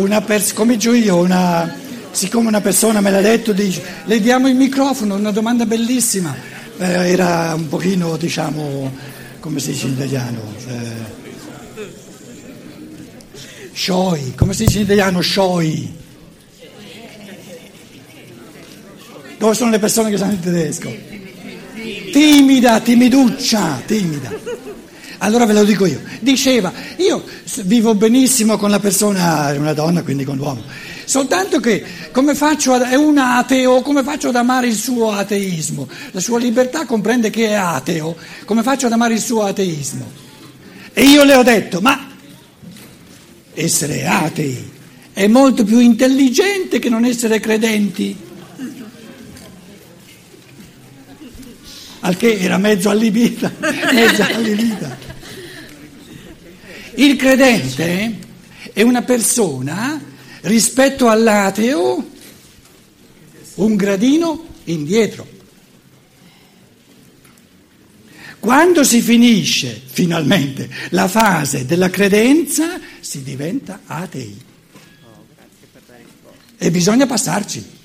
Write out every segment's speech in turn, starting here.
una pers- come io, una, siccome una persona me l'ha detto, dice, le diamo il microfono, una domanda bellissima, eh, era un pochino, diciamo, come si dice in italiano? Eh, Scioi, come si dice in italiano scioi? Dove sono le persone che sanno il tedesco? Timida, timiduccia, timida. Allora ve lo dico io. Diceva, io vivo benissimo con la persona, una donna, quindi con l'uomo. Soltanto che come faccio ad, è un ateo, come faccio ad amare il suo ateismo? La sua libertà comprende che è ateo, come faccio ad amare il suo ateismo? E io le ho detto, ma essere atei è molto più intelligente che non essere credenti. Al che era mezzo allibita, mezzo allibita. Il credente è una persona rispetto all'ateo un gradino indietro. Quando si finisce finalmente la fase della credenza si diventa atei. E bisogna passarci.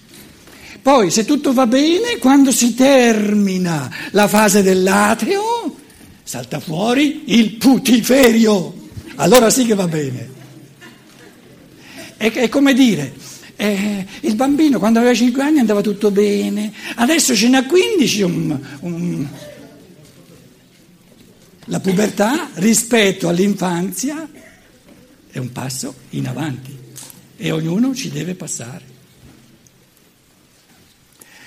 Poi se tutto va bene, quando si termina la fase dell'ateo, salta fuori il putiferio. Allora sì che va bene. È, è come dire, eh, il bambino quando aveva 5 anni andava tutto bene, adesso ce n'ha 15, um, um, la pubertà rispetto all'infanzia è un passo in avanti e ognuno ci deve passare.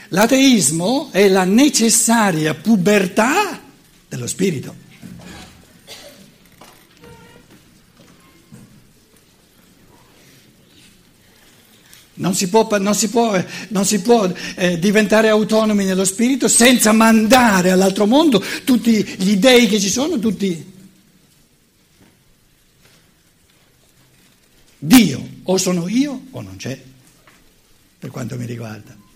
L'ateismo è la necessaria pubertà dello spirito. Non si può, non si può, non si può eh, diventare autonomi nello spirito senza mandare all'altro mondo tutti gli dei che ci sono, tutti. Dio, o sono io o non c'è, per quanto mi riguarda.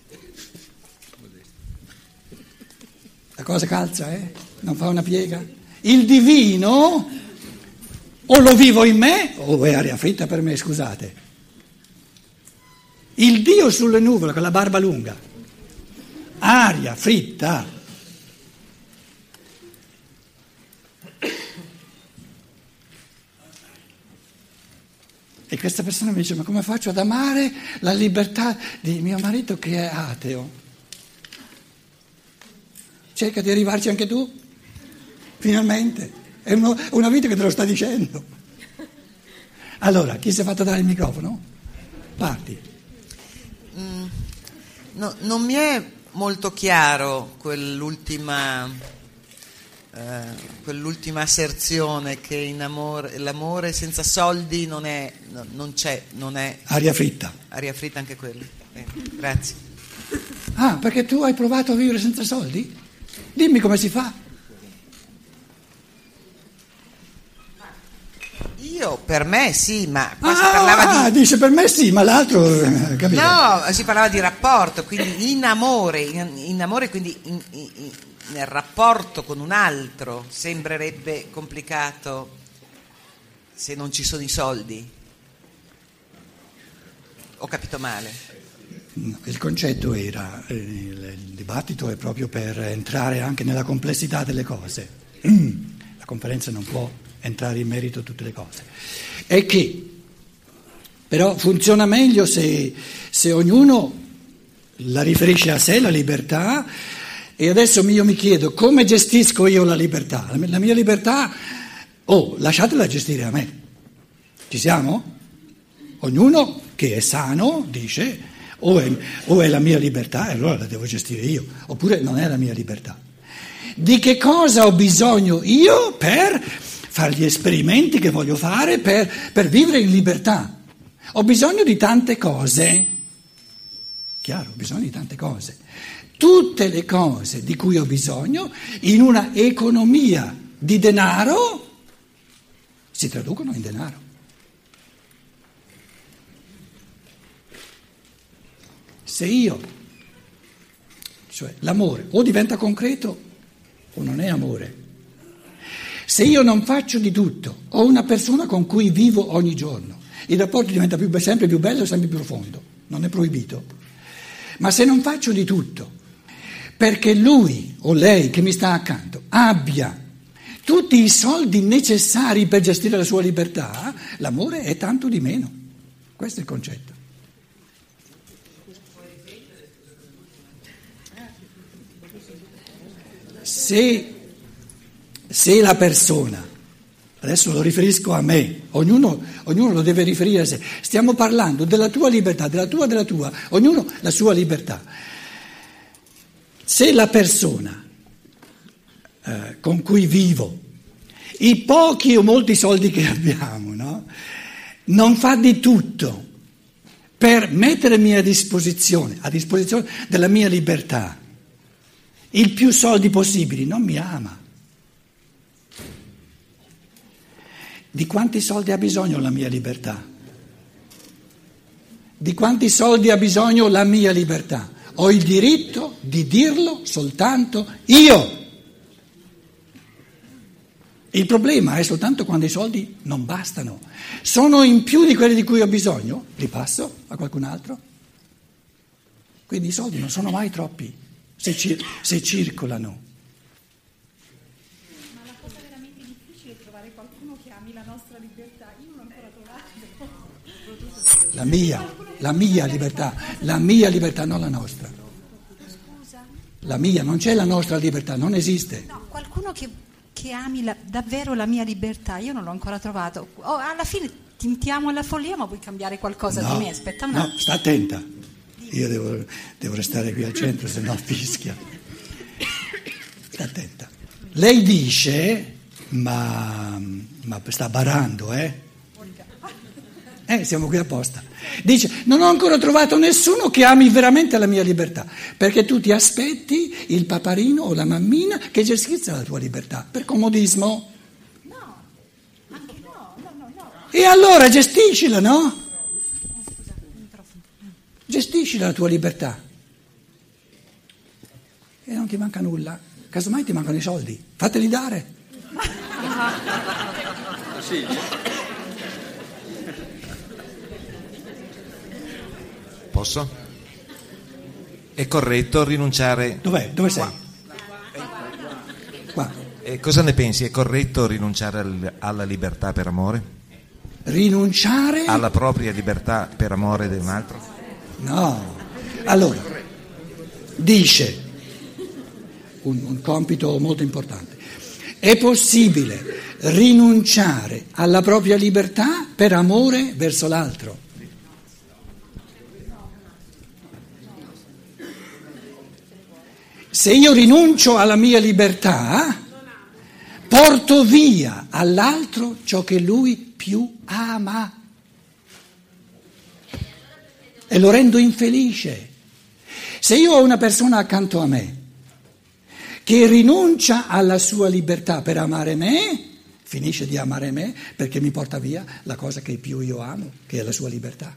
La cosa calza, eh? Non fa una piega. Il divino o lo vivo in me o è aria fritta per me, scusate. Il Dio sulle nuvole con la barba lunga, aria fritta. E questa persona mi dice, ma come faccio ad amare la libertà di mio marito che è ateo? Cerca di arrivarci anche tu, finalmente. È una vita che te lo sta dicendo. Allora, chi si è fatto dare il microfono? Parti. No, non mi è molto chiaro quell'ultima, eh, quell'ultima asserzione che amore, l'amore senza soldi non, è, no, non c'è, non è... Aria fritta. Aria fritta anche quella. Bene, grazie. Ah, perché tu hai provato a vivere senza soldi? Dimmi come si fa. Io per me sì, ma qua ah, si parlava di... dice per me sì, ma l'altro... Eh, capito? No, si parlava di rapporto, quindi in amore, in, in amore quindi in, in, nel rapporto con un altro sembrerebbe complicato se non ci sono i soldi. Ho capito male. Il concetto era, eh, il dibattito è proprio per entrare anche nella complessità delle cose. La conferenza non può entrare in merito a tutte le cose. È che però funziona meglio se, se ognuno la riferisce a sé, la libertà, e adesso io mi chiedo come gestisco io la libertà? La mia libertà, oh, lasciatela gestire a me. Ci siamo? Ognuno che è sano dice o è, o è la mia libertà e allora la devo gestire io, oppure non è la mia libertà. Di che cosa ho bisogno io per fare gli esperimenti che voglio fare per, per vivere in libertà. Ho bisogno di tante cose. Chiaro, ho bisogno di tante cose. Tutte le cose di cui ho bisogno in una economia di denaro si traducono in denaro. Se io, cioè l'amore, o diventa concreto o non è amore. Se io non faccio di tutto, ho una persona con cui vivo ogni giorno il rapporto diventa più, sempre più bello, sempre più profondo, non è proibito. Ma se non faccio di tutto perché lui o lei che mi sta accanto abbia tutti i soldi necessari per gestire la sua libertà, l'amore è tanto di meno. Questo è il concetto. Se, se la persona, adesso lo riferisco a me, ognuno, ognuno lo deve riferire a sé, stiamo parlando della tua libertà, della tua, della tua, ognuno la sua libertà. Se la persona eh, con cui vivo, i pochi o molti soldi che abbiamo, no? non fa di tutto per mettermi a disposizione, a disposizione della mia libertà, il più soldi possibili, non mi ama. Di quanti soldi ha bisogno la mia libertà? Di quanti soldi ha bisogno la mia libertà? Ho il diritto di dirlo soltanto io. Il problema è soltanto quando i soldi non bastano. Sono in più di quelli di cui ho bisogno, li passo a qualcun altro. Quindi i soldi non sono mai troppi se, cir- se circolano. Ma la cosa veramente difficile è trovare qualcuno che ami la nostra libertà. Io non l'ho ancora trovato. La mia, la mia libertà, la mia libertà, non la nostra. Scusa? La mia, non c'è la nostra libertà, non esiste. No, qualcuno che, che ami la- davvero la mia libertà. Io non l'ho ancora trovato. Oh, alla fine tintiamo alla follia, ma vuoi cambiare qualcosa No, di me? Aspetta un no, attimo. sta attenta. Io devo, devo restare qui al centro, se no fischia. Attenta. Lei dice, ma, ma sta barando, eh? Eh, siamo qui apposta. Dice, non ho ancora trovato nessuno che ami veramente la mia libertà, perché tu ti aspetti il paparino o la mammina che gestisca la tua libertà, per comodismo. No, anche no, no, no, no. E allora gestiscila, no? Oh, scusa, il microfono. Gestisci la tua libertà. E non ti manca nulla. Casomai ti mancano i soldi. Fateli dare. Posso? È corretto rinunciare... Dov'è? Dove sei? Qua. eh, cosa ne pensi? È corretto rinunciare al- alla libertà per amore? Rinunciare? Alla propria libertà per amore di un altro? No. Allora, dice un, un compito molto importante. È possibile rinunciare alla propria libertà per amore verso l'altro. Se io rinuncio alla mia libertà, porto via all'altro ciò che lui più ama e lo rendo infelice. Se io ho una persona accanto a me che rinuncia alla sua libertà per amare me, finisce di amare me perché mi porta via la cosa che più io amo, che è la sua libertà.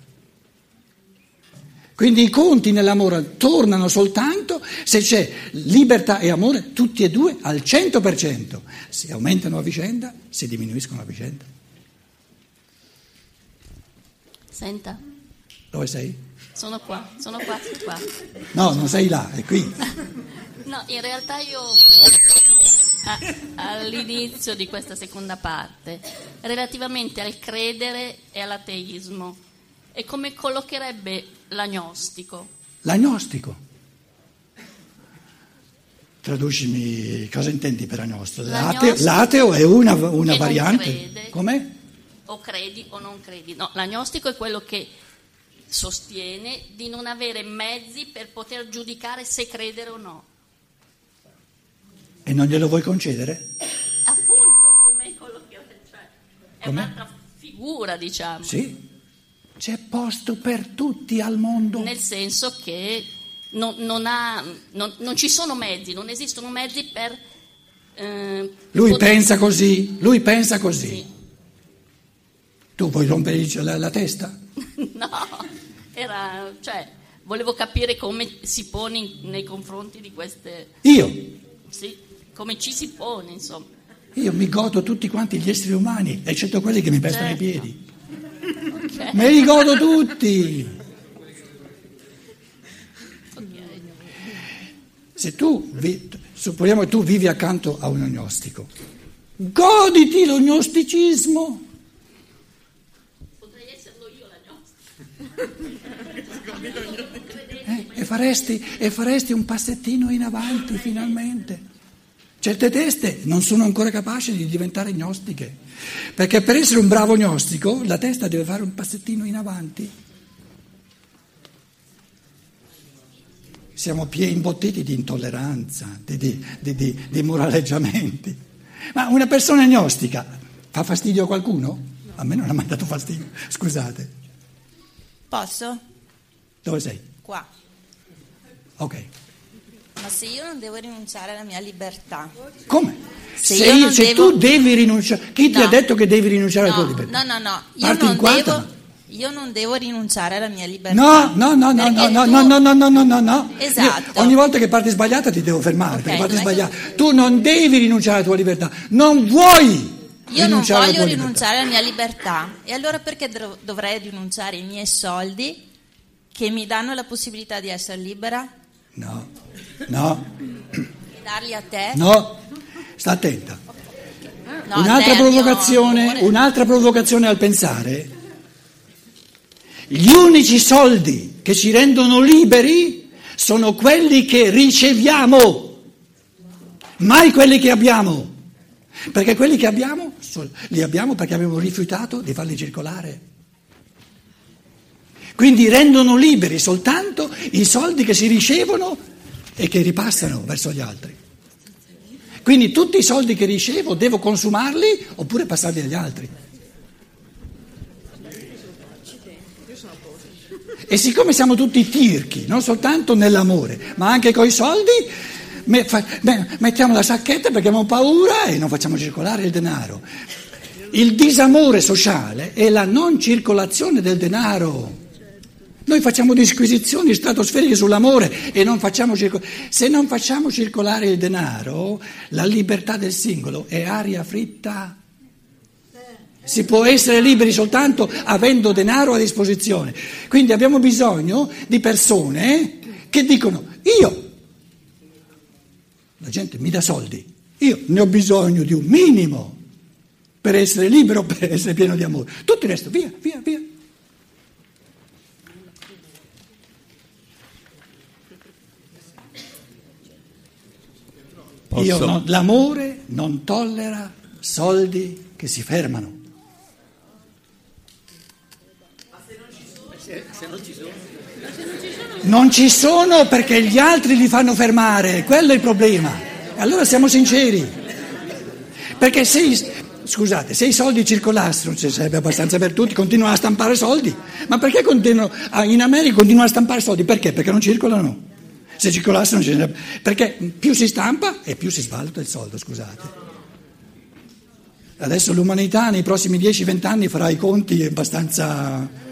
Quindi i conti nell'amore tornano soltanto se c'è libertà e amore, tutti e due al 100%. Si aumentano a vicenda, si diminuiscono a vicenda. Senta, Dove sei? Sono qua, sono qua, sono qua. No, non sei là, è qui. No, in realtà io all'inizio di questa seconda parte, relativamente al credere e all'ateismo, e come collocherebbe l'agnostico? L'agnostico. Traducimi cosa intendi per agnostico. L'ateo, L'agnostico l'ateo è una, una variante. crede. Com'è? O credi o non credi? No, l'agnostico è quello che sostiene di non avere mezzi per poter giudicare se credere o no. E non glielo vuoi concedere? Appunto, come quello che cioè, è Com'è? un'altra figura, diciamo. Sì. C'è posto per tutti al mondo. Nel senso che non, non ha- non- non ci sono mezzi, non esistono mezzi per... eh, Lui poter- pensa così, lui pensa così. Sì. Tu vuoi rompere la, la testa? No, era... cioè, volevo capire come si pone nei confronti di queste... Io, Sì, come ci si pone, insomma. io mi godo tutti quanti gli esseri umani, eccetto quelli che mi pestano i Certo. piedi. Ok. Me li godo tutti. Se tu, vi- supponiamo che tu vivi accanto a un agnostico, goditi lo gnosticismo. Potrei esserlo io l'agnostico. Eh, e, faresti, e faresti un passettino in avanti finalmente. Certe teste non sono ancora capaci di diventare gnostiche, perché per essere un bravo gnostico la testa deve fare un passettino in avanti. Siamo pieni imbottiti di intolleranza, di, di, di, di, di moraleggiamenti. Ma una persona gnostica fa fastidio a qualcuno? A me non ha mai dato fastidio, scusate. Posso? Dove sei? Qua. Ok. Ma se io non devo rinunciare alla mia libertà. Come? Se Se, io se devo- tu devi rinunciare, chi ti No. ha detto che devi rinunciare alla No, tua libertà? no, no, no. Io Parti in non, devo, io non devo rinunciare alla mia libertà. No, no, no, no, no, no, tu- no, no, no, no, no, no, no. Esatto. Io ogni volta che parti sbagliata ti devo fermare, Ok, perché parti è che- sbagliata. Tu non devi rinunciare alla tua libertà, non vuoi Io non voglio rinunciare alla mia libertà. E allora perché dov- dovrei rinunciare ai miei soldi che mi danno la possibilità di essere libera libertà. No, no, e darli a te? no, sta attenta. No, un'altra te, mio provocazione, un'altra provocazione al pensare. Gli unici soldi che ci rendono liberi sono quelli che riceviamo, mai quelli che abbiamo. Perché quelli che abbiamo li abbiamo perché abbiamo rifiutato di farli circolare. Quindi rendono liberi soltanto i soldi che si ricevono e che ripassano verso gli altri. Quindi tutti i soldi che ricevo devo consumarli oppure passarli agli altri. E siccome siamo tutti tirchi, non soltanto nell'amore, ma anche coi soldi, me- fa- me- mettiamo la sacchetta perché abbiamo paura e non facciamo circolare il denaro. Il disamore sociale è la non circolazione del denaro. Noi facciamo disquisizioni stratosferiche sull'amore e non facciamo circolare. Se non facciamo circolare il denaro, la libertà del singolo è aria fritta. Si può essere liberi soltanto avendo denaro a disposizione. Quindi abbiamo bisogno di persone che dicono io, la gente mi dà soldi, io ne ho bisogno di un minimo per essere libero, per essere pieno di amore. Tutto il resto, via, via, via. Io non- l'amore non tollera soldi che si fermano. Non ci sono perché gli altri li fanno fermare, quello è il problema. Allora siamo sinceri. Perché se, scusate, se i soldi circolassero, ci sarebbe abbastanza per tutti, continuano a stampare soldi. Ma perché continuano, a- in America continuano a stampare soldi? Perché? Perché non circolano. Se circolassero, non ci sarebbe. Perché più si stampa e più si svaluta il soldo, scusate. Adesso l'umanità nei prossimi 10-20 anni farà i conti abbastanza